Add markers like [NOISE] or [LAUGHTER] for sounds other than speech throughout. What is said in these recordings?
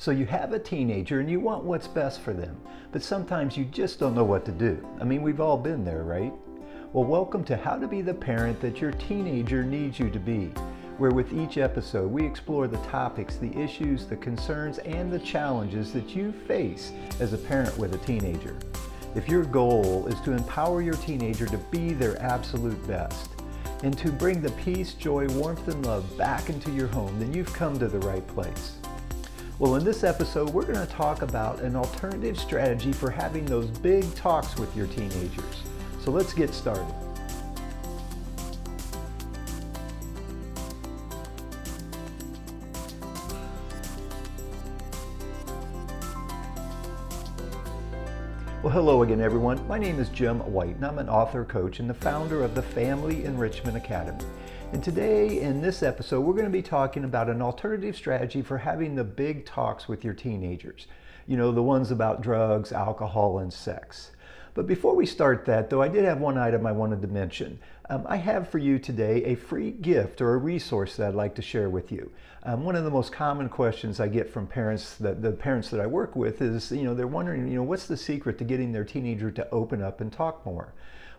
So you have a teenager and you want what's best for them, but sometimes you just don't know what to do. I mean, we've all been there, right? Well, welcome to How to Be the Parent That Your Teenager Needs You to Be, where with each episode we explore the topics, the issues, the concerns, and the challenges that you face as a parent with a teenager. If your goal is to empower your teenager to be their absolute best, and to bring the peace, joy, warmth, and love back into your home, then you've come to the right place. Well, in this episode, we're going to talk about an alternative strategy for having those big talks with your teenagers. So let's get started. Well, hello again, everyone. My name is Jim White, and I'm an author, coach, and the founder of the Family Enrichment Academy. And today, in this episode, we're going to be talking about an alternative strategy for having the big talks with your teenagers. You know, the ones about drugs, alcohol, and sex. But before we start that, though, I did have one item I wanted to mention. Um, I have for you today a free gift or a resource that I'd like to share with you. Um, one of the most common questions I get from parents, that the parents that I work with, is you know they're wondering, you know, what's the secret to getting their teenager to open up and talk more?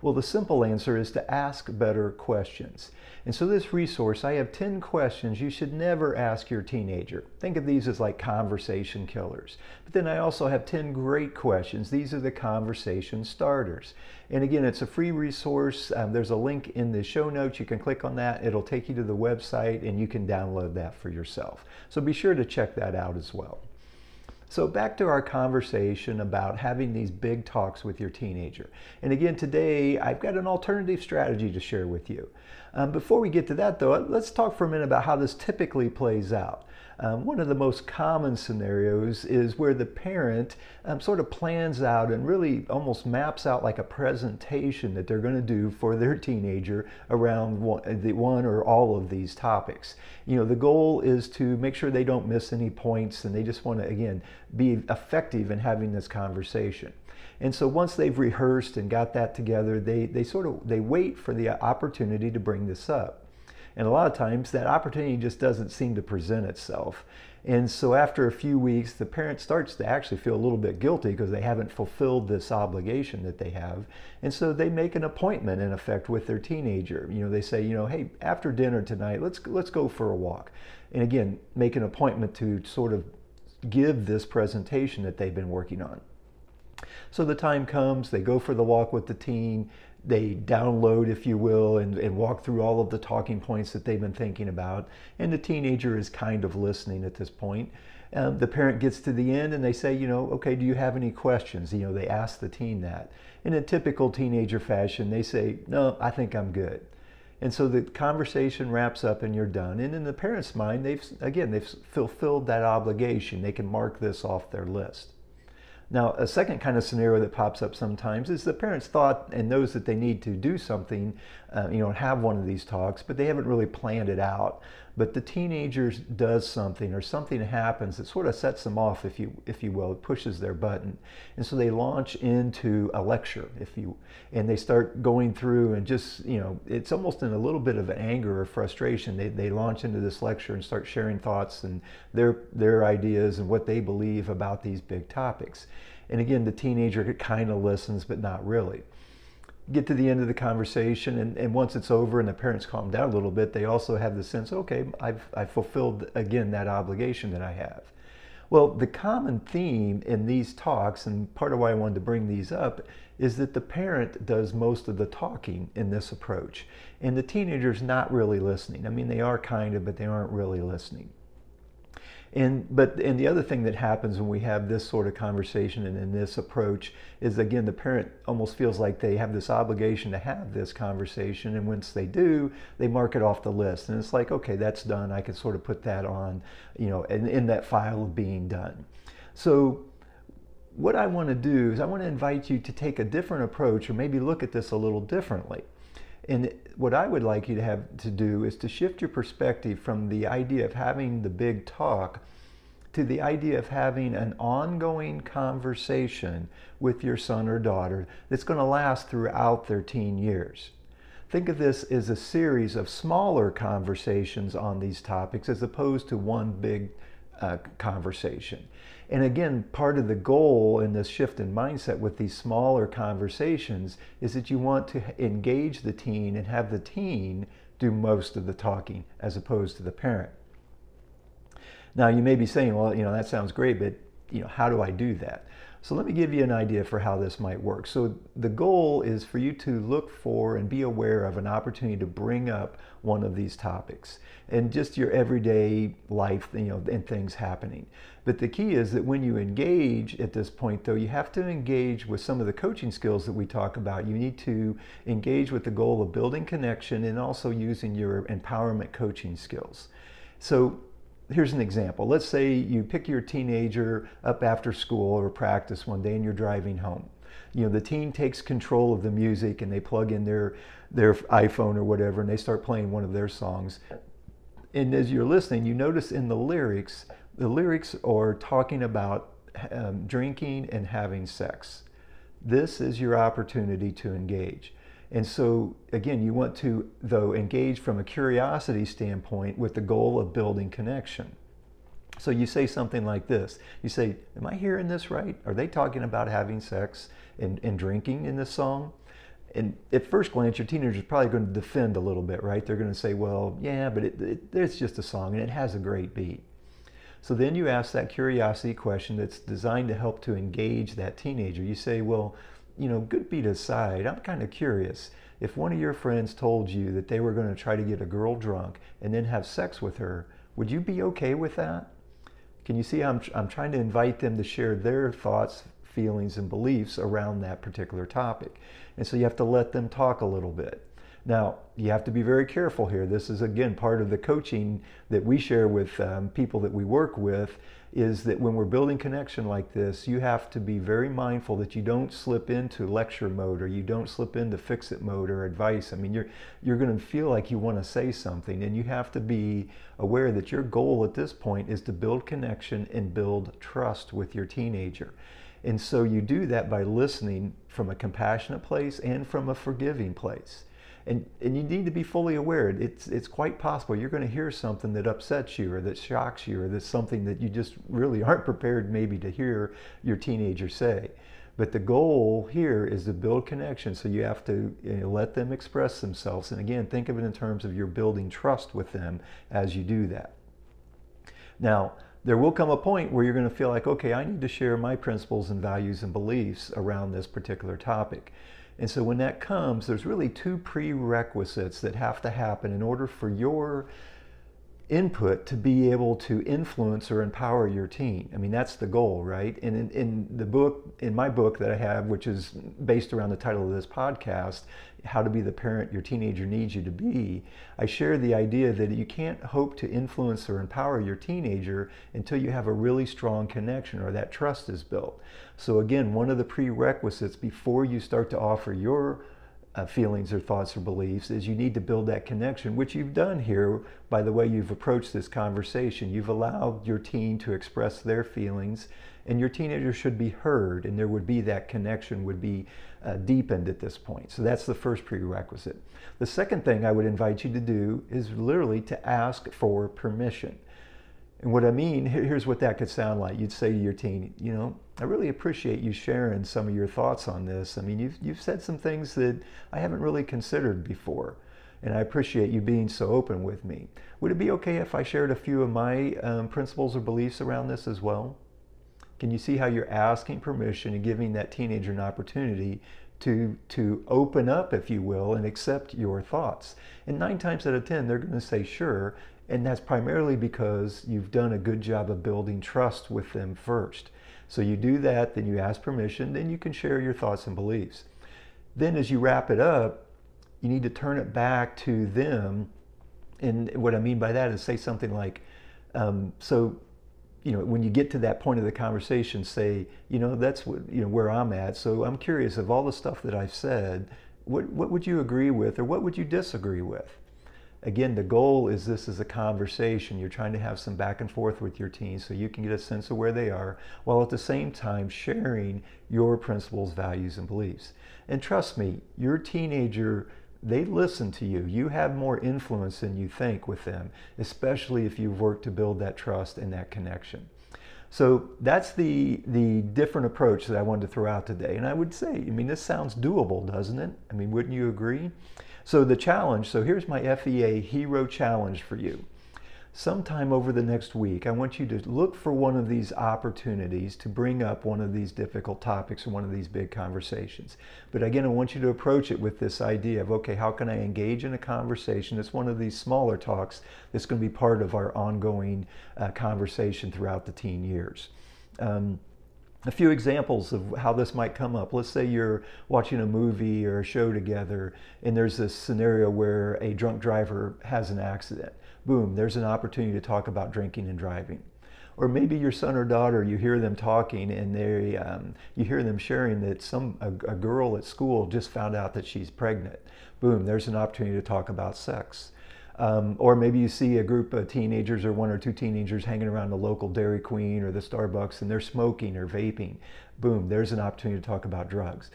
Well, the simple answer is to ask better questions. And so, this resource, I have 10 questions you should never ask your teenager. Think of these as like conversation killers. But then I also have 10 great questions. These are the conversation starters. And again, it's a free resource. Um, there's a link in the show notes. You can click on that, it'll take you to the website, and you can download that for yourself. So, be sure to check that out as well. So, back to our conversation about having these big talks with your teenager. And again, today I've got an alternative strategy to share with you. Um, before we get to that, though, let's talk for a minute about how this typically plays out. Um, one of the most common scenarios is where the parent um, sort of plans out and really almost maps out like a presentation that they're going to do for their teenager around one, the one or all of these topics. You know, the goal is to make sure they don't miss any points and they just want to, again, be effective in having this conversation. And so once they've rehearsed and got that together, they, they sort of they wait for the opportunity to bring this up. And a lot of times that opportunity just doesn't seem to present itself. And so after a few weeks, the parent starts to actually feel a little bit guilty because they haven't fulfilled this obligation that they have. And so they make an appointment in effect with their teenager. You know, they say, you know, hey, after dinner tonight, let's let's go for a walk. And again, make an appointment to sort of give this presentation that they've been working on. So the time comes, they go for the walk with the teen, they download, if you will, and, and walk through all of the talking points that they've been thinking about. And the teenager is kind of listening at this point. Um, the parent gets to the end and they say, you know, okay, do you have any questions? You know, they ask the teen that. In a typical teenager fashion, they say, no, I think I'm good. And so the conversation wraps up and you're done. And in the parent's mind, they've, again, they've fulfilled that obligation. They can mark this off their list. Now, a second kind of scenario that pops up sometimes is the parents thought and knows that they need to do something, uh, you know, have one of these talks, but they haven't really planned it out. But the teenager does something or something happens that sort of sets them off if you if you will. It pushes their button. And so they launch into a lecture if you and they start going through and just you know it's almost in a little bit of anger or frustration. They, they launch into this lecture and start sharing thoughts and their their ideas and what they believe about these big topics. And again the teenager kind of listens but not really get to the end of the conversation and, and once it's over and the parents calm down a little bit they also have the sense okay I've, I've fulfilled again that obligation that i have. Well the common theme in these talks and part of why i wanted to bring these up is that the parent does most of the talking in this approach and the teenager's not really listening. I mean they are kind of but they aren't really listening and but and the other thing that happens when we have this sort of conversation and in this approach is again the parent almost feels like they have this obligation to have this conversation and once they do they mark it off the list and it's like okay that's done I can sort of put that on you know in, in that file of being done. So what I want to do is I want to invite you to take a different approach or maybe look at this a little differently. And what I would like you to have to do is to shift your perspective from the idea of having the big talk to the idea of having an ongoing conversation with your son or daughter that's going to last throughout their teen years. Think of this as a series of smaller conversations on these topics as opposed to one big uh, conversation. And again, part of the goal in this shift in mindset with these smaller conversations is that you want to engage the teen and have the teen do most of the talking as opposed to the parent. Now, you may be saying, well, you know, that sounds great, but you know, how do I do that? So let me give you an idea for how this might work. So the goal is for you to look for and be aware of an opportunity to bring up one of these topics and just your everyday life, you know, and things happening. But the key is that when you engage at this point though, you have to engage with some of the coaching skills that we talk about. You need to engage with the goal of building connection and also using your empowerment coaching skills. So here's an example. Let's say you pick your teenager up after school or practice one day and you're driving home. You know, the teen takes control of the music and they plug in their their iPhone or whatever and they start playing one of their songs. And as you're listening, you notice in the lyrics, the lyrics are talking about um, drinking and having sex. This is your opportunity to engage. And so, again, you want to, though, engage from a curiosity standpoint with the goal of building connection. So you say something like this You say, Am I hearing this right? Are they talking about having sex and, and drinking in this song? And at first glance, your teenager is probably going to defend a little bit, right? They're going to say, Well, yeah, but it, it, it's just a song and it has a great beat. So then you ask that curiosity question that's designed to help to engage that teenager. You say, Well, you know, good beat aside, I'm kind of curious. If one of your friends told you that they were going to try to get a girl drunk and then have sex with her, would you be okay with that? Can you see I'm, I'm trying to invite them to share their thoughts, feelings, and beliefs around that particular topic? And so you have to let them talk a little bit. Now, you have to be very careful here. This is, again, part of the coaching that we share with um, people that we work with is that when we're building connection like this, you have to be very mindful that you don't slip into lecture mode or you don't slip into fix it mode or advice. I mean, you're, you're going to feel like you want to say something, and you have to be aware that your goal at this point is to build connection and build trust with your teenager. And so you do that by listening from a compassionate place and from a forgiving place and, and you need to be fully aware. It's, it's quite possible you're going to hear something that upsets you or that shocks you or that's something that you just really [LAUGHS] aren't prepared maybe to hear your teenager say. But the goal here is to build connection. So you have to you know, let them express themselves. And again, think of it in terms of you're building trust with them as you do that. Now, there will come a point where you're going to feel like, okay, I need to share my principles and values and beliefs around this particular topic. And so when that comes, there's really two prerequisites that have to happen in order for your input to be able to influence or empower your teen. I mean, that's the goal, right? And in, in, the book, in my book that I have, which is based around the title of this podcast, How to Be the Parent Your Teenager Needs You to Be, I share the idea that you can't hope to influence or empower your teenager until you have a really strong connection or that trust is built. So, again, one of the prerequisites before you start to offer your uh, feelings or thoughts or beliefs is you need to build that connection, which you've done here by the way you've approached this conversation. You've allowed your teen to express their feelings, and your teenager should be heard, and there would be that connection would be uh, deepened at this point. So that's the first prerequisite. The second thing I would invite you to do is literally to ask for permission. And what I mean, here's what that could sound like. You'd say to your teen, you know, I really appreciate you sharing some of your thoughts on this. I mean, you've, you've said some things that I haven't really considered before, and I appreciate you being so open with me. Would it be okay if I shared a few of my um, principles or beliefs around this as well? Can you see how you're asking permission and giving that teenager an opportunity to, to open up, if you will, and accept your thoughts? And nine times out of 10, they're going to say sure, and that's primarily because you've done a good job of building trust with them first. So you do that, then you ask permission, then you can share your thoughts and beliefs. Then as you wrap it up, you need to turn it back to them. And what I mean by that is say something like, um, so you know, when you get to that point of the conversation, say, you know, that's what, you know, where I'm at. So I'm curious of all the stuff that I've said, what, what would you agree with or what would you disagree with? Again, the goal is this is a conversation. You're trying to have some back and forth with your teens so you can get a sense of where they are, while at the same time sharing your principles, values, and beliefs. And trust me, your teenager they listen to you. You have more influence than you think with them, especially if you've worked to build that trust and that connection. So that's the the different approach that I wanted to throw out today. And I would say, I mean, this sounds doable, doesn't it? I mean, wouldn't you agree? So the challenge, so here's my FEA Hero Challenge for you sometime over the next week, I want you to look for one of these opportunities to bring up one of these difficult topics or one of these big conversations. But again, I want you to approach it with this idea of okay, how can I engage in a conversation? It's one of these smaller talks that's going to be part of our ongoing uh, conversation throughout the teen years. Um, a few examples of how this might come up. Let's say you're watching a movie or a show together, and there's this scenario where a drunk driver has an accident boom, there's an opportunity to talk about drinking and driving. Or maybe your son or daughter, you hear them talking and they, um, you hear them sharing that some a, a girl at school just found out that she's pregnant. Boom, there's an opportunity to talk about sex. Um, or maybe you see a group of teenagers or one or two teenagers hanging around the local Dairy Queen or the Starbucks and they're smoking or vaping. Boom, there's an opportunity to talk about drugs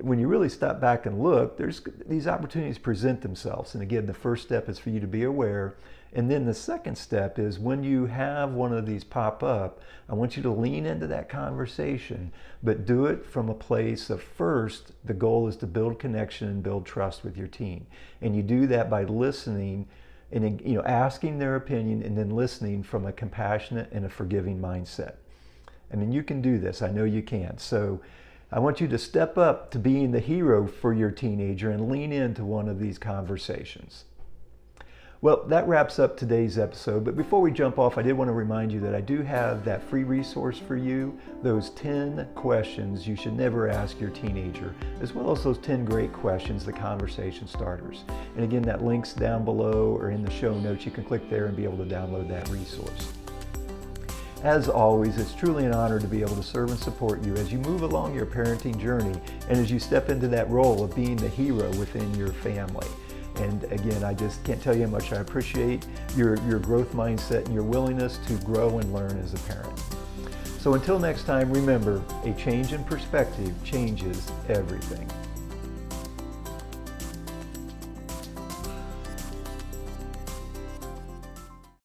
when you really step back and look, there's these opportunities present themselves. And again, the first step is for you to be aware. And then the second step is when you have one of these pop up, I want you to lean into that conversation, but do it from a place of first, the goal is to build connection and build trust with your team. And you do that by listening and you know asking their opinion and then listening from a compassionate and a forgiving mindset. I mean, you can do this. I know you can. So I want you to step up to being the hero for your teenager and lean into one of these conversations. Well, that wraps up today's episode. But before we jump off, I did want to remind you that I do have that free resource for you those 10 questions you should never ask your teenager, as well as those 10 great questions, the conversation starters. And again, that link's down below or in the show notes. You can click there and be able to download that resource. As always, it's truly an honor to be able to serve and support you as you move along your parenting journey and as you step into that role of being the hero within your family. And again, I just can't tell you how much I appreciate your, your growth mindset and your willingness to grow and learn as a parent. So until next time, remember, a change in perspective changes everything.